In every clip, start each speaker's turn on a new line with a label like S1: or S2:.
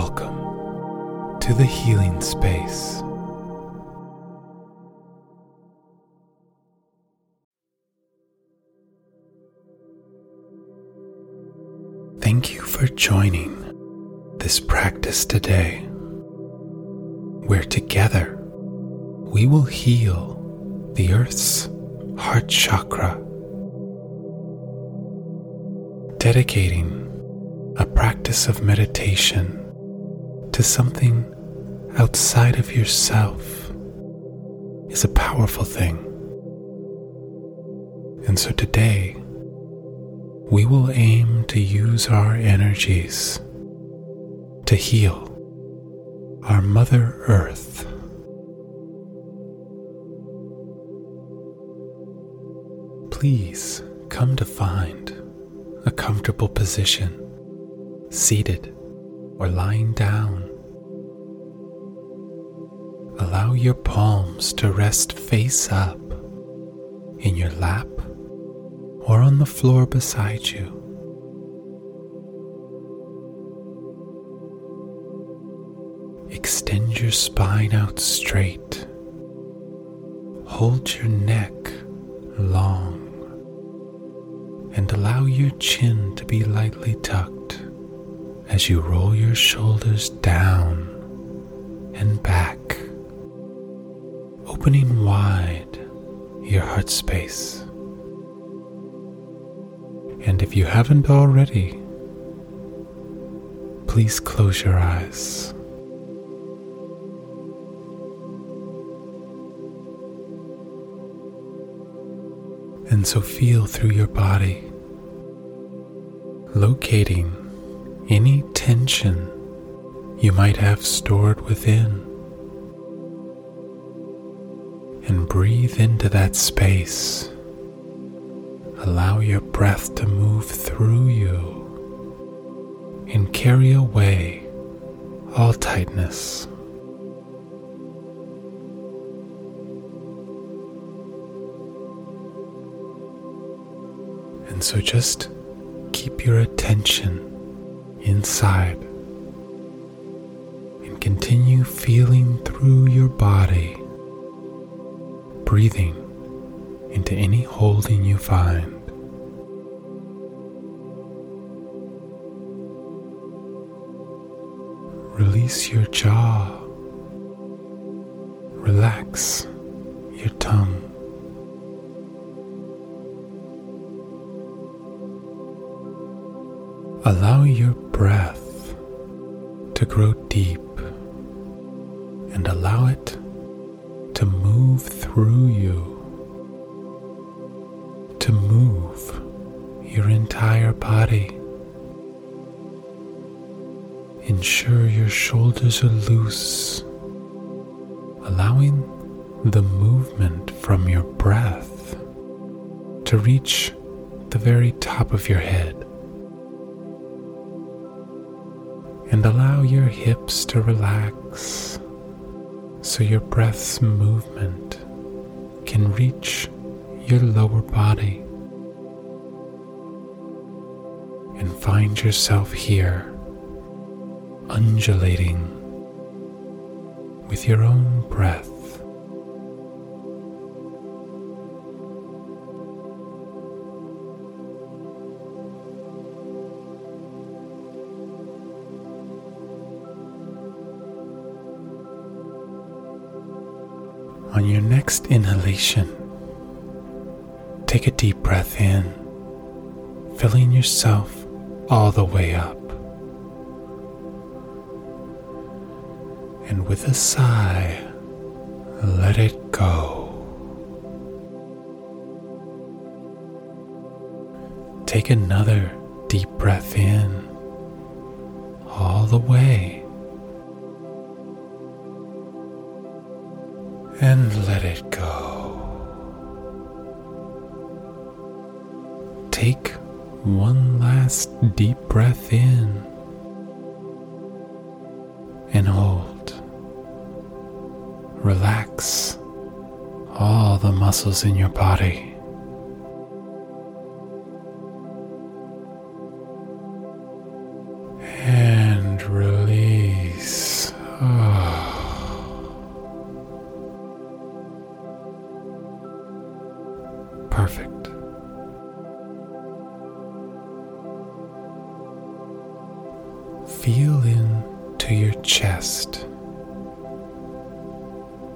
S1: Welcome to the healing space. Thank you for joining this practice today, where together we will heal the Earth's heart chakra, dedicating a practice of meditation to something outside of yourself is a powerful thing. And so today, we will aim to use our energies to heal our Mother Earth. Please come to find a comfortable position seated or lying down. Allow your palms to rest face up in your lap or on the floor beside you. Extend your spine out straight. Hold your neck long and allow your chin to be lightly tucked as you roll your shoulders down and back, opening wide your heart space. And if you haven't already, please close your eyes. And so feel through your body, locating any tension you might have stored within. And breathe into that space. Allow your breath to move through you and carry away all tightness. And so just keep your attention inside and continue feeling through your body, breathing into any holding you find. Release your jaw. Relax your tongue. Allow your breath to grow deep and allow it to move through you, to move your entire body. Ensure your shoulders are loose, allowing the movement from your breath to reach the very top of your head. And allow your hips to relax so your breath's movement can reach your lower body and find yourself here undulating with your own breath. Next inhalation, take a deep breath in, filling yourself all the way up. And with a sigh, let it go. Take another deep breath in, all the way. And let it go. Take one last deep breath in and hold. Relax all the muscles in your body. perfect. Feel into your chest.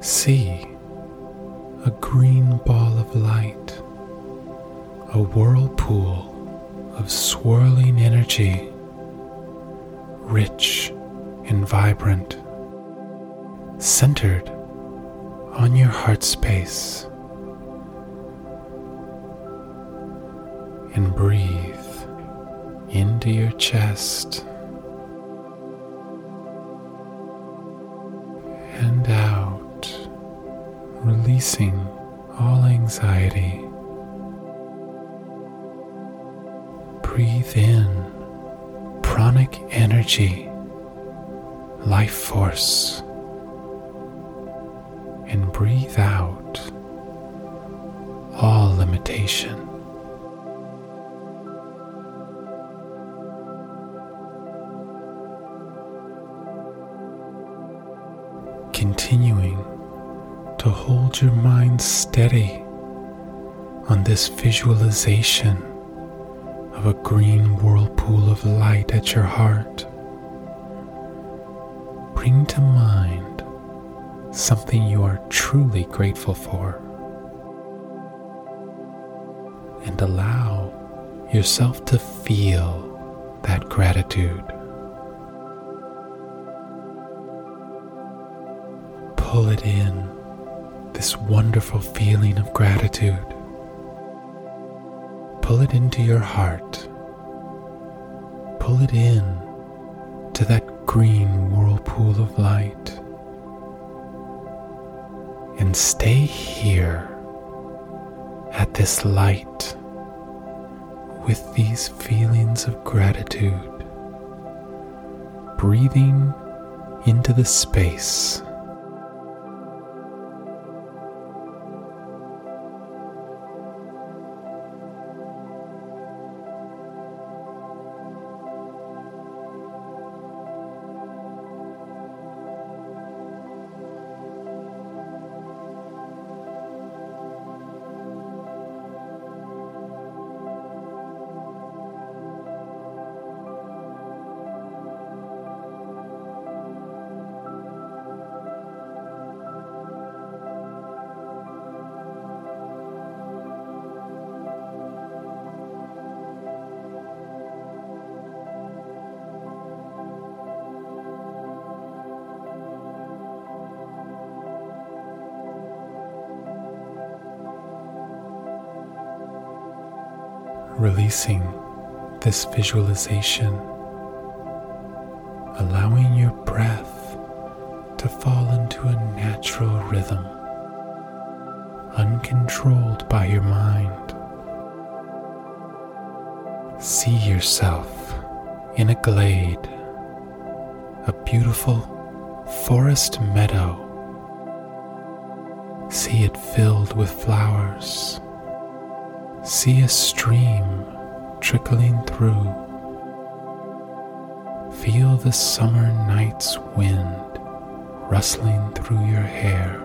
S1: See a green ball of light, a whirlpool of swirling energy, rich and vibrant, centered on your heart space. And breathe into your chest and out, releasing all anxiety. Breathe in pranic energy, life force, and breathe out all limitation. To hold your mind steady on this visualization of a green whirlpool of light at your heart. Bring to mind something you are truly grateful for and allow yourself to feel that gratitude. pull it in, this wonderful feeling of gratitude. Pull it into your heart. Pull it in to that green whirlpool of light. And stay here at this light with these feelings of gratitude, breathing into the space releasing this visualization, allowing your breath to fall into a natural rhythm, uncontrolled by your mind. See yourself in a glade, a beautiful forest meadow. See it filled with flowers See a stream trickling through. Feel the summer night's wind rustling through your hair.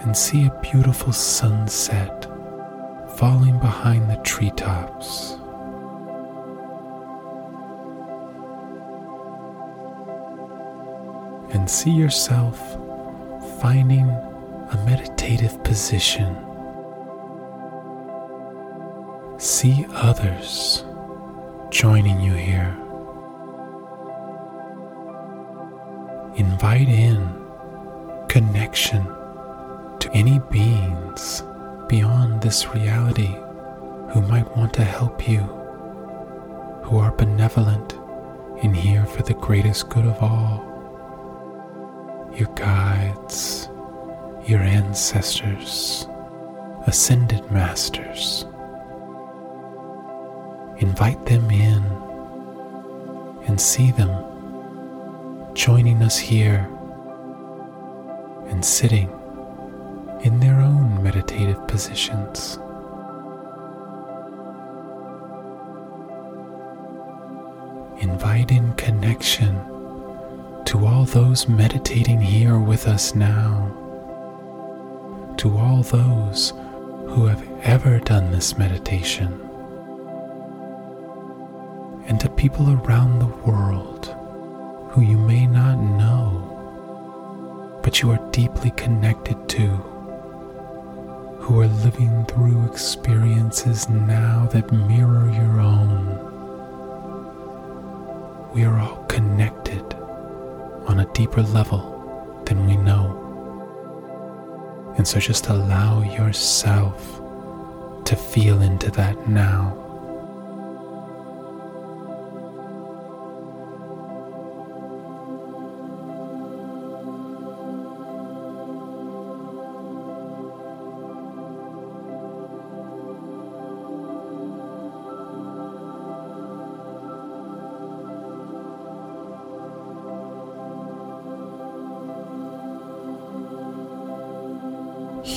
S1: And see a beautiful sunset falling behind the treetops. And see yourself finding a meditative position see others joining you here. Invite in connection to any beings beyond this reality who might want to help you, who are benevolent and here for the greatest good of all. Your guides, your ancestors, ascended masters invite them in and see them joining us here and sitting in their own meditative positions. Invite in connection to all those meditating here with us now, to all those who have ever done this meditation and to people around the world who you may not know, but you are deeply connected to, who are living through experiences now that mirror your own. We are all connected on a deeper level than we know. And so just allow yourself to feel into that now.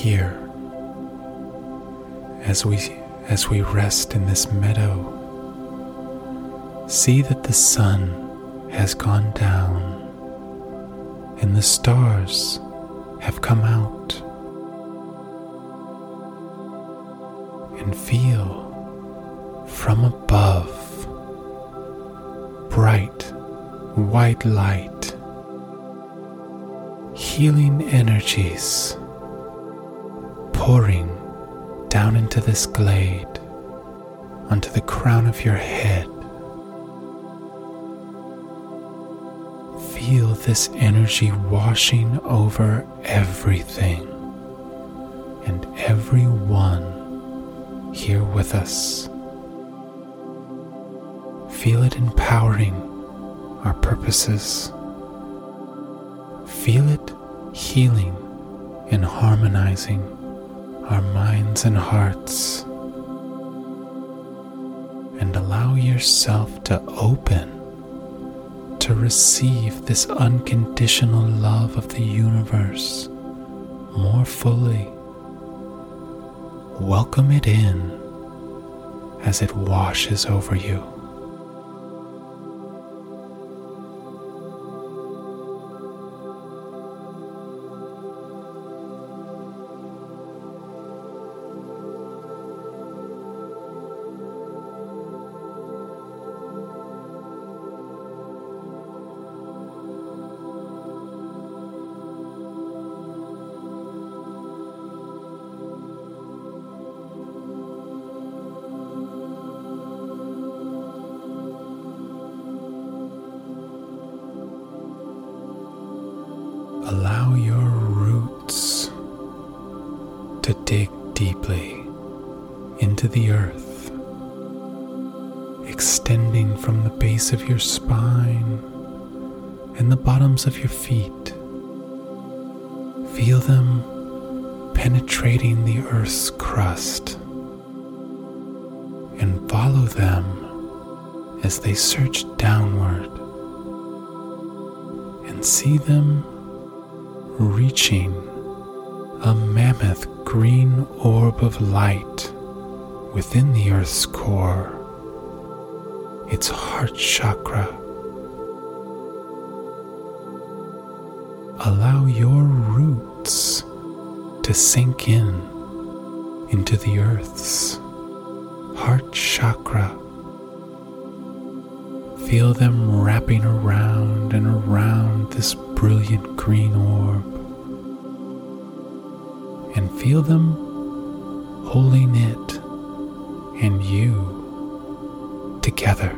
S1: Here as we as we rest in this meadow. See that the sun has gone down and the stars have come out. And feel from above bright white light healing energies pouring down into this glade, onto the crown of your head. Feel this energy washing over everything and everyone here with us. Feel it empowering our purposes. Feel it healing and harmonizing our minds and hearts and allow yourself to open to receive this unconditional love of the universe more fully. Welcome it in as it washes over you. The earth, extending from the base of your spine and the bottoms of your feet. Feel them penetrating the earth's crust and follow them as they search downward and see them reaching a mammoth green orb of light within the earth's core, its heart chakra. Allow your roots to sink in into the earth's heart chakra. Feel them wrapping around and around this brilliant green orb and feel them holding it and you together.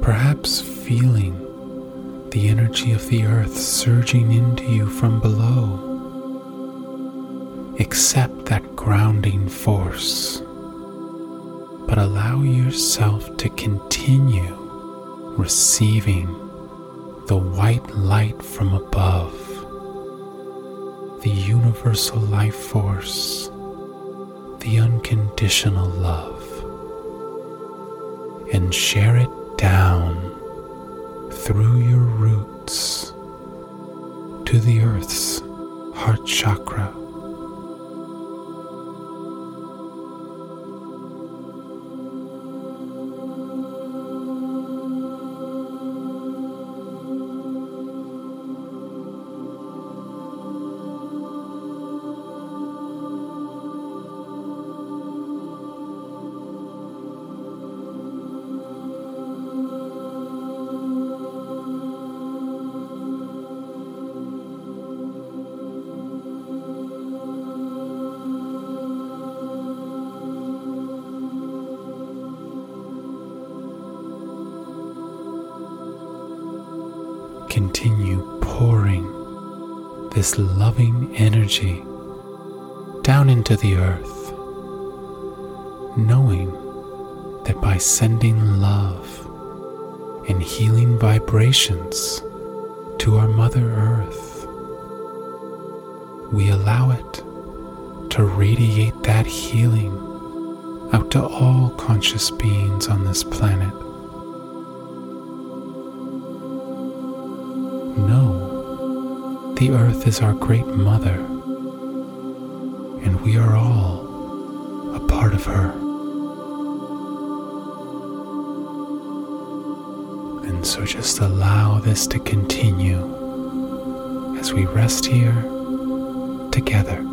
S1: Perhaps feeling the energy of the earth surging into you from below. Accept that grounding force but allow yourself to continue receiving the white light from above, the universal life force, the unconditional love, and share it down through your roots to the earth's heart chakra. Continue pouring this loving energy down into the earth, knowing that by sending love and healing vibrations to our Mother Earth, we allow it to radiate that healing out to all conscious beings on this planet. The Earth is our great Mother, and we are all a part of her. And so just allow this to continue as we rest here together.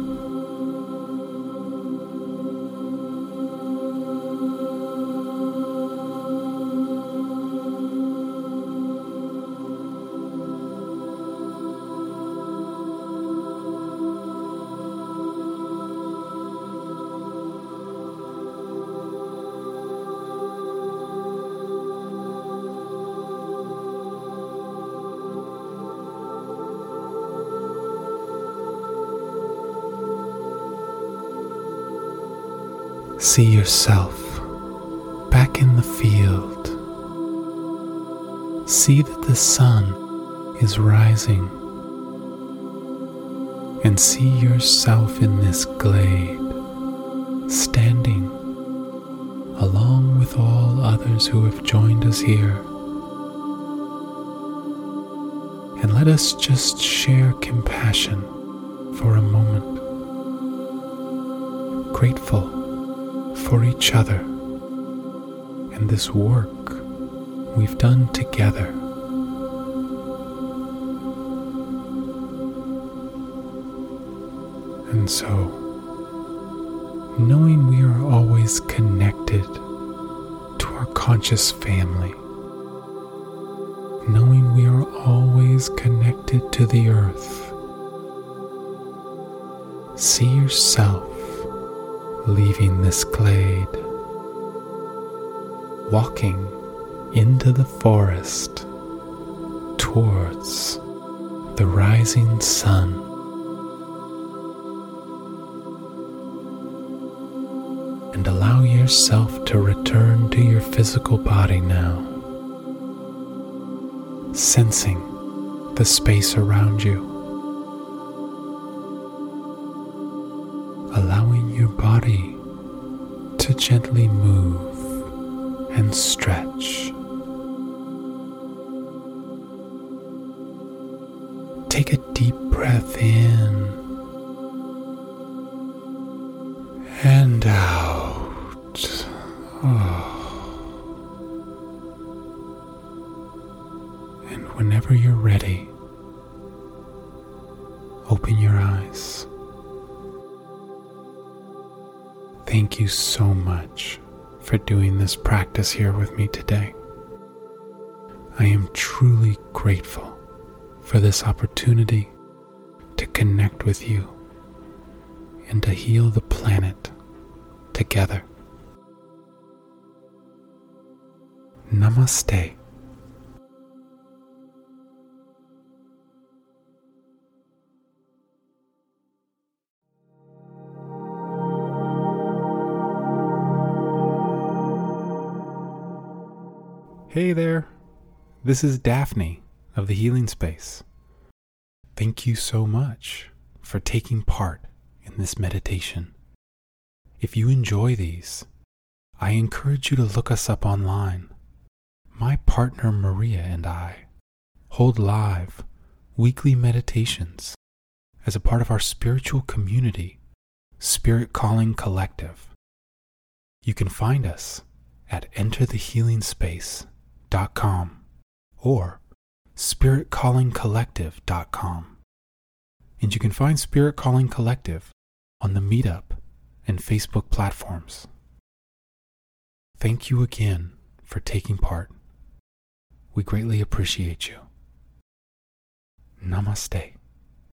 S1: See yourself back in the field. See that the sun is rising. And see yourself in this glade, standing along with all others who have joined us here. And let us just share compassion for a moment. Grateful for each other and this work we've done together. And so, knowing we are always connected to our conscious family, knowing we are always connected to the earth, see yourself leaving this glade, walking into the forest towards the rising sun. And allow yourself to return to your physical body now, sensing the space around you. To gently move and stretch. Take a deep breath in and out. Oh. You so much for doing this practice here with me today. I am truly grateful for this opportunity to connect with you and to heal the planet together. Namaste. Hey there, this is Daphne of the Healing Space. Thank you so much for taking part in this meditation. If you enjoy these, I encourage you to look us up online. My partner Maria and I hold live weekly meditations as a part of our spiritual community, Spirit Calling Collective. You can find us at enterthehealingspace.com spiritcallingcollective.com or spiritcallingcollective.com. And you can find Spirit Calling Collective on the Meetup and Facebook platforms. Thank you again for taking part. We greatly appreciate you. Namaste.